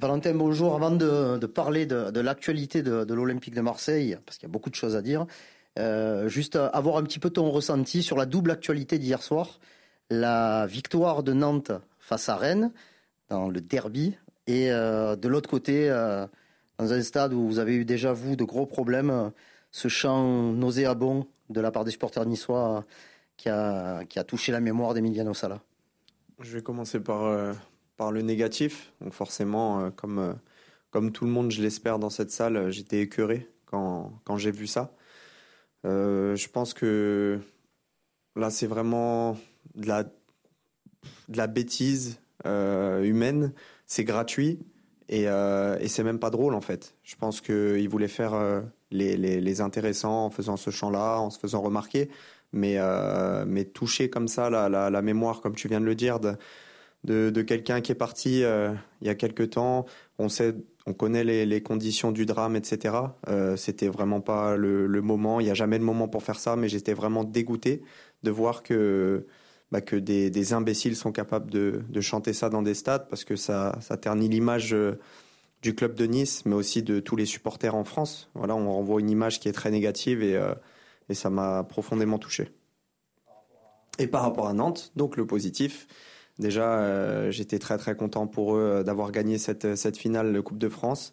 Valentin, bonjour. Avant de, parler de, l'actualité de, l'Olympique de Marseille, parce qu'il y a beaucoup de choses à dire, euh, juste avoir un petit peu ton ressenti sur la double actualité d'hier soir. La victoire de Nantes face à Rennes dans le derby et euh, de l'autre côté, euh, dans un stade où vous avez eu déjà, vous, de gros problèmes, ce chant nauséabond de la part des supporters niçois qui a, qui a touché la mémoire d'Emiliano Sala. Je vais commencer par par le négatif. Donc forcément, euh, comme, euh, comme tout le monde, je l'espère, dans cette salle, euh, j'étais écœuré quand, quand j'ai vu ça. je pense que là, c'est vraiment de la, de la bêtise humaine. C'est gratuit et, et c'est même pas drôle en fait. Je pense qu'il voulait faire les, les, les, intéressants en faisant ce chant-là, en se faisant remarquer. Mais, mais toucher comme ça la, la, la, mémoire, comme tu viens de le dire, de, de, quelqu'un qui est parti euh, il y a quelque temps. On sait, on connaît les, conditions du drame, etc. Euh, C'était vraiment pas le, moment. Il n'y a jamais de moment pour faire ça, mais j'étais vraiment dégoûté de voir que bah, que des, imbéciles sont capables de, chanter ça dans des stades parce que ça, ternit l'image euh, du club de Nice, mais aussi de tous les supporters en France. Voilà, on renvoie une image qui est très négative et, et ça m'a profondément touché. Et par rapport à Nantes, donc le positif, Déjà, euh, j'étais très très content pour eux euh, d'avoir gagné cette, cette finale de Coupe de France.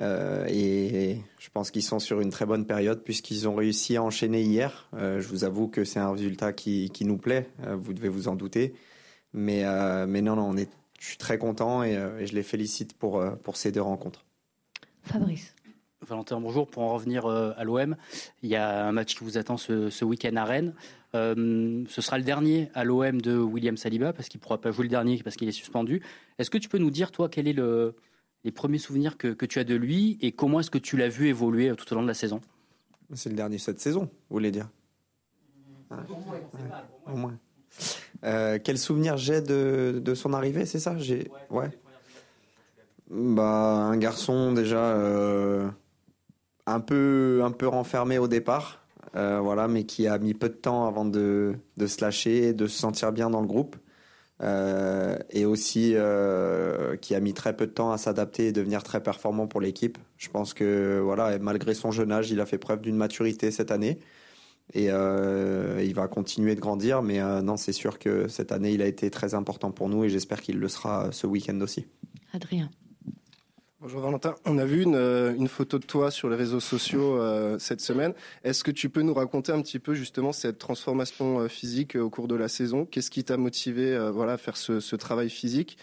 Euh, et je pense qu'ils sont sur une très bonne période puisqu'ils ont réussi à enchaîner hier. je vous avoue que c'est un résultat qui, qui nous plaît, vous devez vous en douter. Mais, mais non, non, je suis très content et, et je les félicite pour, pour ces deux rencontres. Fabrice. Valentin, bonjour. Pour en revenir à l'OM, il y a un match qui vous attend ce, week-end à Rennes. Euh, ce sera le dernier à l'OM de William Saliba parce qu'il ne pourra pas jouer le dernier parce qu'il est suspendu. Est-ce que tu peux nous dire, toi, quels sont les premiers souvenirs que, tu as de lui et comment est-ce que tu l'as vu évoluer tout au long de la saison? C'est le dernier cette saison, vous voulez dire? Au moins. Euh, quel souvenir j'ai de, son arrivée, c'est ça? J'ai ouais. Bah un garçon déjà euh, un peu un peu renfermé au départ, euh, voilà, mais qui a mis peu de temps avant de, se lâcher, de se sentir bien dans le groupe. Euh, et aussi euh, qui a mis très peu de temps à s'adapter et devenir très performant pour l'équipe. Je pense que voilà, malgré son jeune âge, il a fait preuve d'une maturité cette année et il va continuer de grandir. Mais non, c'est sûr que cette année, il a été très important pour nous et j'espère qu'il le sera ce week-end aussi. Adrien. Bonjour Valentin, on a vu une, euh, une, photo de toi sur les réseaux sociaux euh, cette semaine. Est-ce que tu peux nous raconter un petit peu justement cette transformation euh, physique au cours de la saison? Qu'est-ce qui t'a motivé voilà, à faire ce, travail physique?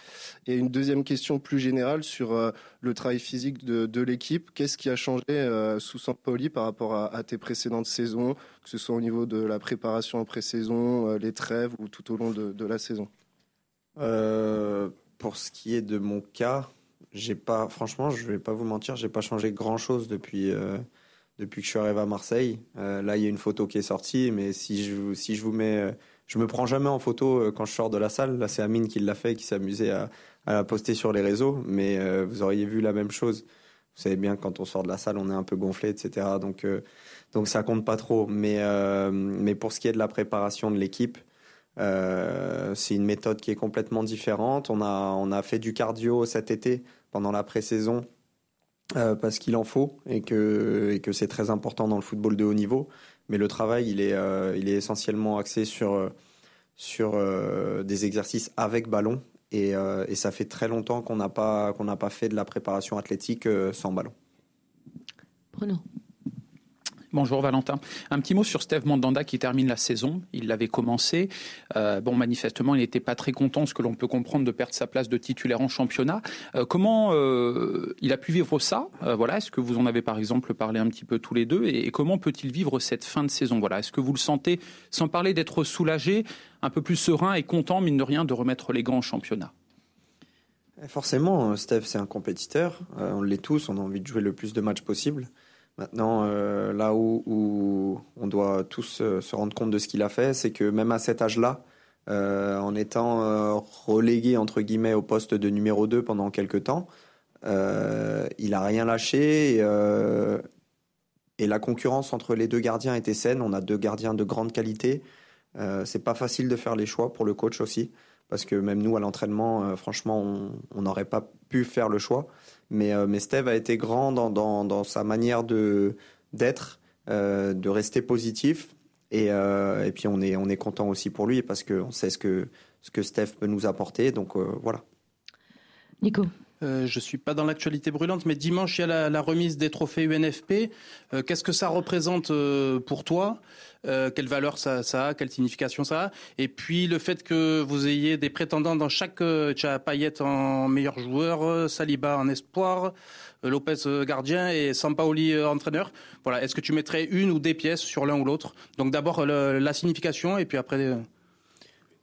Et une deuxième question plus générale sur le travail physique de, l'équipe. Qu'est-ce qui a changé sous Sampoli par rapport à, tes précédentes saisons, que ce soit au niveau de la préparation en pré-saison, les trêves ou tout au long de la saison? Pour ce qui est de mon cas, j'ai pas, franchement, je vais pas vous mentir, j'ai pas changé grand chose depuis, euh, depuis que je suis arrivé à Marseille. Euh, là, il y a une photo qui est sortie, mais si je, si je vous mets, euh, je me prends jamais en photo quand je sors de la salle. Là, c'est Amine qui l'a fait, qui amusé à, à, la poster sur les réseaux, mais vous auriez vu la même chose. Vous savez bien, quand on sort de la salle, on est un peu gonflé, etc. Donc, donc ça compte pas trop. Mais, mais pour ce qui est de la préparation de l'équipe, c'est une méthode qui est complètement différente. On a, on a fait du cardio cet été pendant la pré-saison euh, parce qu'il en faut et que, que c'est très important dans le football de haut niveau. Mais le travail, il est, euh, il est essentiellement axé sur, sur euh, des exercices avec ballon. Et, ça fait très longtemps qu'on n'a pas, qu'on n'a pas fait de la préparation athlétique sans ballon. Bruno. Bonjour Valentin. Un petit mot sur Steve Mandanda qui termine la saison. Il l'avait commencé. Euh, bon, manifestement, il n'était pas très content, ce que l'on peut comprendre, de perdre sa place de titulaire en championnat. Euh, comment euh, il a pu vivre ça? Voilà. Est-ce que vous en avez par exemple parlé un petit peu tous les deux? Et, comment peut-il vivre cette fin de saison? Voilà. Est-ce que vous le sentez, sans parler d'être soulagé, un peu plus serein et content, mine de rien, de remettre les gants en championnat? Forcément, Steve, c'est un compétiteur. on l'est tous. On a envie de jouer le plus de matchs possible. Maintenant, euh, là où, on doit tous euh, se rendre compte de ce qu'il a fait, c'est que même à cet âge-là, euh, en étant relégué entre guillemets au poste de numéro 2 pendant quelques temps, il a rien lâché et, et, la concurrence entre les deux gardiens était saine. On a deux gardiens de grande qualité. c'est pas facile de faire les choix pour le coach aussi parce que même nous à l'entraînement, franchement, on n'aurait pas pu faire le choix. Mais, mais Steve a été grand dans, dans, sa manière de d'être, de rester positif. Et, et puis on est, on est content aussi pour lui parce qu'on sait ce que, ce que Steph peut nous apporter. Donc voilà. Nico euh, je suis pas dans l'actualité brûlante, mais dimanche, il y a la, remise des trophées UNFP. Euh, qu'est-ce que ça représente euh, pour toi? Euh, Quelle valeur ça, ça, a? Quelle signification ça a? Et puis le fait que vous ayez des prétendants dans chaque... tu as Payet en meilleur joueur, Saliba en espoir, Lopez gardien et Sampaoli entraîneur. Voilà. Est-ce que tu mettrais une ou des pièces sur l'un ou l'autre? Donc d'abord la signification et puis après...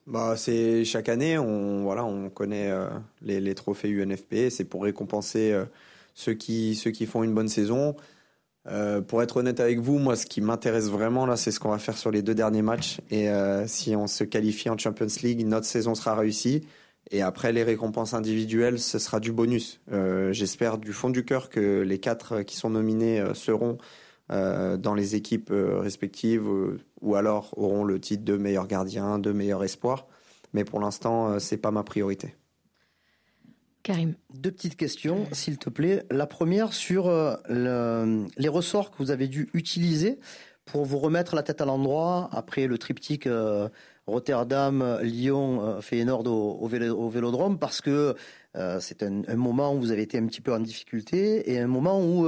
Bah, c'est chaque année, on voilà, on connaît euh, les, trophées UNFP. C'est pour récompenser euh, ceux qui ceux qui font une bonne saison. Euh, pour être honnête avec vous, moi, ce qui m'intéresse vraiment là, c'est ce qu'on va faire sur les deux derniers matchs. Et si on se qualifie en Champions League, notre saison sera réussie. Et après, les récompenses individuelles, ce sera du bonus. J'espère du fond du cœur que les quatre qui sont nominés seront dans les équipes euh, respectives euh, ou alors auront le titre de meilleur gardien, de meilleur espoir. Mais pour l'instant, c'est pas ma priorité. Karim. Deux petites questions, s'il te plaît. La première sur les ressorts que vous avez dû utiliser pour vous remettre la tête à l'endroit après le triptyque Rotterdam, Lyon, Feyenoord au, au, Vélodrome, parce que c'est un, un, moment où vous avez été un petit peu en difficulté et un moment où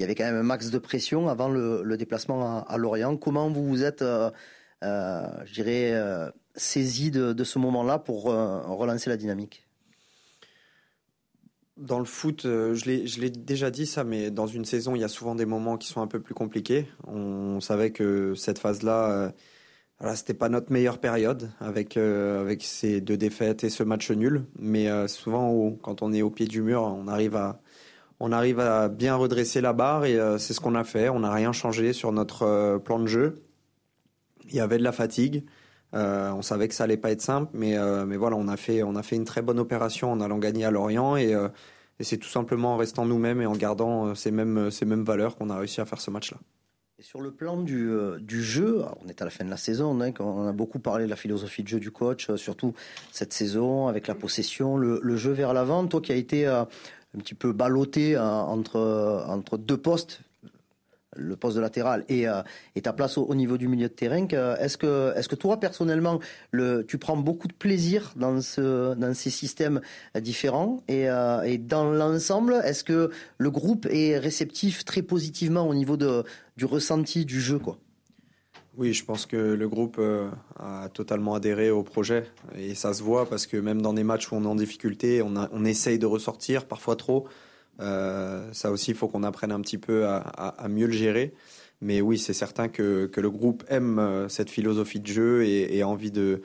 il y avait quand même un max de pression avant le, déplacement à, Lorient. Comment vous vous êtes, euh, euh, je dirais, euh, saisi de, ce moment-là pour relancer la dynamique? Dans le foot, je l'ai déjà dit ça, mais dans une saison, il y a souvent des moments qui sont un peu plus compliqués. On savait que cette phase-là, voilà, c'était pas notre meilleure période avec avec ces deux défaites et ce match nul. Mais souvent, quand on est au pied du mur, on arrive à on arrive à bien redresser la barre et euh, c'est ce qu'on a fait. On n'a rien changé sur notre euh, plan de jeu. Il y avait de la fatigue. Euh, on savait que ça allait pas être simple, mais, mais voilà, on a, fait, on a fait une très bonne opération en allant gagner à Lorient et, c'est tout simplement en restant nous-mêmes et en gardant ces mêmes, ces mêmes valeurs qu'on a réussi à faire ce match-là. Et sur le plan du, du jeu, on est à la fin de la saison, hein, on a beaucoup parlé de la philosophie de jeu du coach, surtout cette saison avec la possession, le, le jeu vers l'avant. Toi qui as été un petit peu ballotté hein, entre, entre deux postes, le poste de latéral et, euh, ta place au, niveau du milieu de terrain. Est-ce que, est que toi, personnellement, le, tu prends beaucoup de plaisir dans, ce, dans ces systèmes différents et, euh, et dans l'ensemble, est-ce que le groupe est réceptif très positivement au niveau de, du ressenti du jeu quoi? Oui, je pense que le groupe euh, a totalement adhéré au projet et ça se voit parce que même dans des matchs où on est en difficulté, on, essaye de ressortir, parfois trop. Euh, ça aussi, il faut qu'on apprenne un petit peu à, mieux le gérer. Mais oui, c'est certain que, le groupe aime euh, cette philosophie de jeu et, et a envie de,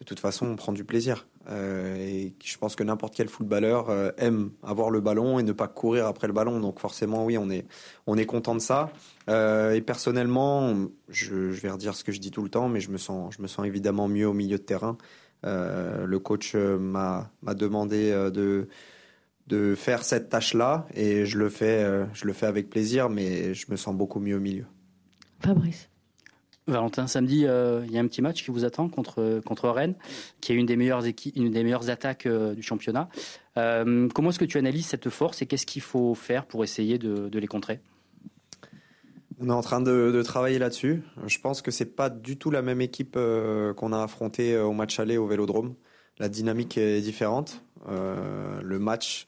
de toute façon, on prend du plaisir. Euh, et je pense que n'importe quel footballeur euh, aime avoir le ballon et ne pas courir après le ballon. Donc forcément, oui, on est, on est content de ça. Euh, et personnellement, je, je, vais redire ce que je dis tout le temps, mais je me sens, je me sens évidemment mieux au milieu de terrain. le coach m'a demandé de de faire cette tâche-là et je le fais, je le fais avec plaisir, mais je me sens beaucoup mieux au milieu. Fabrice. Valentin, samedi, euh, il y a un petit match qui vous attend contre, contre Rennes, qui est une des meilleures, une des meilleures attaques euh, du championnat. Euh, comment est-ce que tu analyses cette force et qu'est-ce qu'il faut faire pour essayer de, les contrer? On est en train de, travailler là-dessus. Je pense que c'est pas du tout la même équipe qu'on a affrontée au match aller au Vélodrome. La dynamique est différente. le match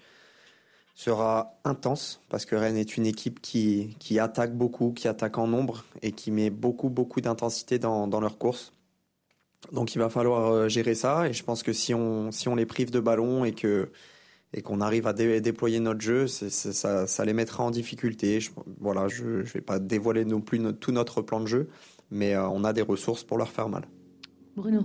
sera intense parce que Rennes est une équipe qui, qui attaque beaucoup, qui attaque en nombre et qui met beaucoup, beaucoup d'intensité dans, dans leur course. Donc il va falloir euh, gérer ça et je pense que si on, si on les prive de ballon et que et qu'on arrive à déployer notre jeu, ça, ça, les mettra en difficulté. Je, voilà, je ne vais pas dévoiler non plus tout notre plan de jeu, mais euh, on a des ressources pour leur faire mal. Bruno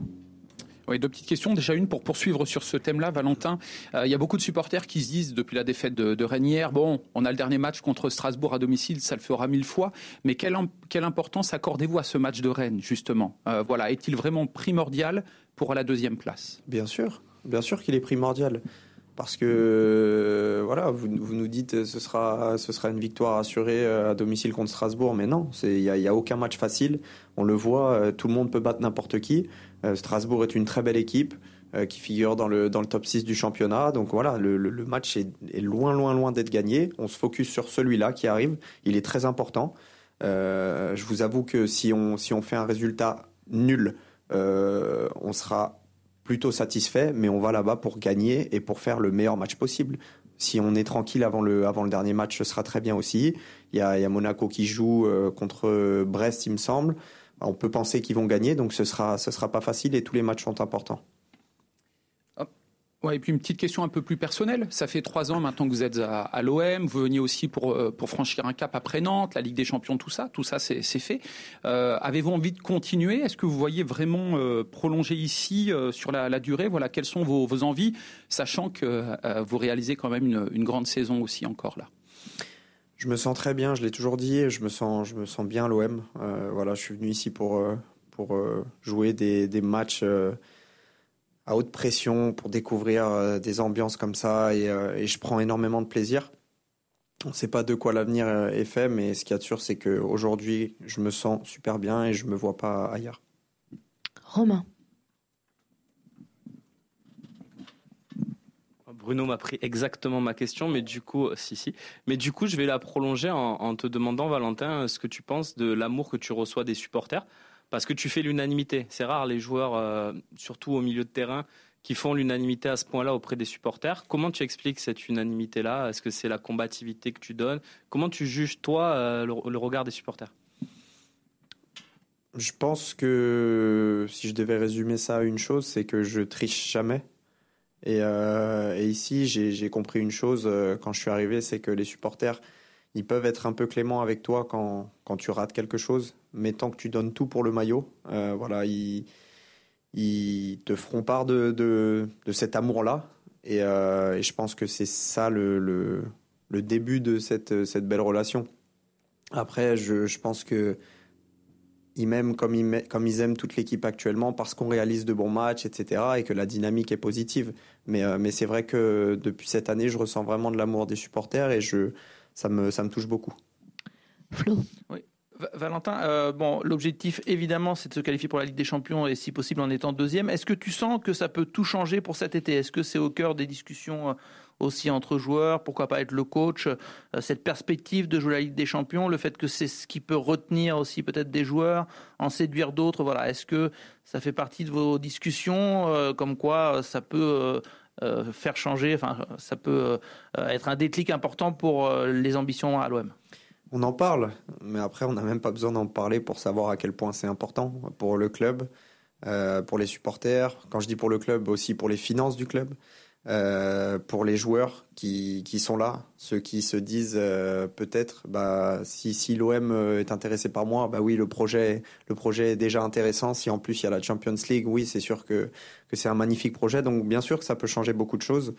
deux petites questions. Déjà une pour poursuivre sur ce thème-là, Valentin. Euh, il y a beaucoup de supporters qui se disent depuis la défaite de, de Renière, bon, on a le dernier match contre Strasbourg à domicile, ça le fera mille fois. Mais quelle, importance accordez-vous à ce match de Rennes, justement? Euh, Voilà, est-il vraiment primordial pour la deuxième place? Bien sûr, bien sûr qu'il est primordial. Parce que euh, voilà, vous, nous dites ce sera ce sera une victoire assurée à domicile contre Strasbourg, mais non, il n'y a, a aucun match facile. On le voit, tout le monde peut battre n'importe qui. Euh, Strasbourg est une très belle équipe. qui figure dans le, dans le top 6 du championnat. Donc voilà, le, match est, loin, loin, loin d'être gagné. On se focus sur celui-là qui arrive. Il est très important. je vous avoue que si on, si on fait un résultat nul, on sera plutôt satisfait, mais on va là-bas pour gagner et pour faire le meilleur match possible. Si on est tranquille avant le, avant le dernier match, ce sera très bien aussi. Il y a, Monaco qui joue euh, contre Brest, il me semble. On peut penser qu'ils vont gagner, donc ce sera, ce sera pas facile et tous les matchs sont importants. Ouais, et puis une petite question un peu plus personnelle. Ça fait trois ans maintenant que vous êtes à, l'OM. Vous veniez aussi pour, euh, pour franchir un cap après Nantes, la Ligue des Champions, tout ça. Tout ça, c'est fait. Euh, Avez-vous envie de continuer? Est-ce que vous voyez vraiment euh, prolonger ici sur la, durée? Voilà, quelles sont vos, vos envies, sachant que vous réalisez quand même une, grande saison aussi encore là. Je me sens très bien. Je l'ai toujours dit. Je me sens, je me sens bien l'OM. voilà, je suis venu ici pour pour jouer des, des matchs à haute pression pour découvrir euh, des ambiances comme ça euh, et, je prends énormément de plaisir. On ne sait pas de quoi l'avenir euh, est fait, mais ce qui est sûr, c'est qu'aujourd'hui, je me sens super bien et je ne me vois pas ailleurs. Romain. Bruno m'a pris exactement ma question, mais du coup, si, si. Mais du coup, je vais la prolonger en, te demandant, Valentin, ce que tu penses de l'amour que tu reçois des supporters parce que tu fais l'unanimité. C'est rare les joueurs, euh, surtout au milieu de terrain, qui font l'unanimité à ce point-là auprès des supporters. Comment tu expliques cette unanimité-là? Est-ce que c'est la combativité que tu donnes? Comment tu juges, toi, euh, le, regard des supporters? Je pense que si je devais résumer ça à une chose, c'est que je triche jamais. Et, euh, et ici, j'ai compris une chose quand je suis arrivé, c'est que les supporters ils peuvent être un peu cléments avec toi quand, quand tu rates quelque chose, mais tant que tu donnes tout pour le maillot, euh, voilà, ils, te feront part de, de, cet amour-là. Et, euh, et, je pense que c'est ça le, le, le, début de cette, cette belle relation. Après, je, je pense que ils m'aiment comme ils, comme ils aiment toute l'équipe actuellement parce qu'on réalise de bons matchs, etc. et que la dynamique est positive. Mais, euh, mais c'est vrai que depuis cette année, je ressens vraiment de l'amour des supporters et je, ça me, ça me touche beaucoup. Flo? Oui. Valentin, euh, bon, l'objectif évidemment c'est de se qualifier pour la Ligue des Champions et si possible en étant deuxième. Est-ce que tu sens que ça peut tout changer pour cet été? Est-ce que c'est au cœur des discussions euh, aussi entre joueurs? Pourquoi pas être le coach euh, Cette perspective de jouer la Ligue des Champions, le fait que c'est ce qui peut retenir aussi peut-être des joueurs, en séduire d'autres? Voilà, est-ce que ça fait partie de vos discussions comme quoi ça peut faire changer, ça peut être un déclic important pour les ambitions à l'OM On en parle, mais après, on n'a même pas besoin d'en parler pour savoir à quel point c'est important pour le club, pour les supporters. Quand je dis pour le club, aussi pour les finances du club. Euh, pour les joueurs qui, qui, sont là, ceux qui se disent euh, peut-être, bah, si, si l'OM euh, est intéressé par moi, bah oui, le projet, le projet est déjà intéressant. Si en plus il y a la Champions League, oui, c'est sûr que, que c'est un magnifique projet. Donc bien sûr que ça peut changer beaucoup de choses.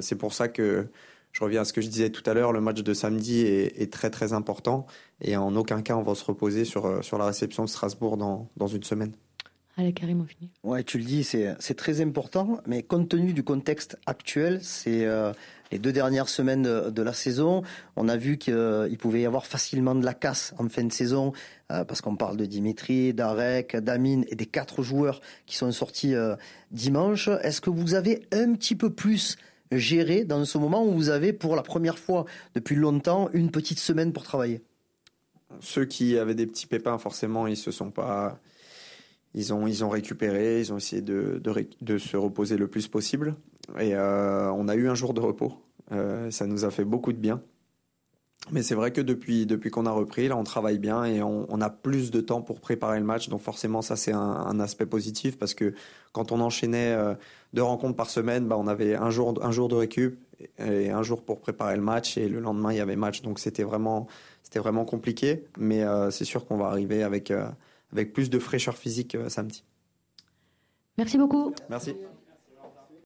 c'est pour ça que je reviens à ce que je disais tout à l'heure, le match de samedi est, est, très très important et en aucun cas on va se reposer sur, sur la réception de Strasbourg dans, dans une semaine. Allez, Karim, on finit. Ouais, tu le dis, c'est très important, mais compte tenu du contexte actuel, c'est euh, les deux dernières semaines de, la saison, on a vu qu'il pouvait y avoir facilement de la casse en fin de saison, euh, parce qu'on parle de Dimitri, d'Arek, d'Amine et des quatre joueurs qui sont sortis euh, dimanche. Est-ce que vous avez un petit peu plus géré dans ce moment où vous avez, pour la première fois depuis longtemps, une petite semaine pour travailler Ceux qui avaient des petits pépins, forcément, ils se sont pas ils ont, ils ont récupéré, ils ont essayé de se reposer le plus possible. Et euh, on a eu un jour de repos. Euh, ça nous a fait beaucoup de bien. Mais c'est vrai que depuis, depuis qu'on a repris, là, on travaille bien et on, on, a plus de temps pour préparer le match. Donc forcément, ça, c'est un, un, aspect positif parce que quand on enchaînait euh, deux rencontres par semaine, bah, on avait un jour, un jour de récup et un jour pour préparer le match et le lendemain, il y avait match. Donc c'était vraiment, c'était vraiment compliqué. Mais euh, c'est sûr qu'on va arriver avec... Euh, avec plus de fraîcheur physique samedi. Merci beaucoup. Merci.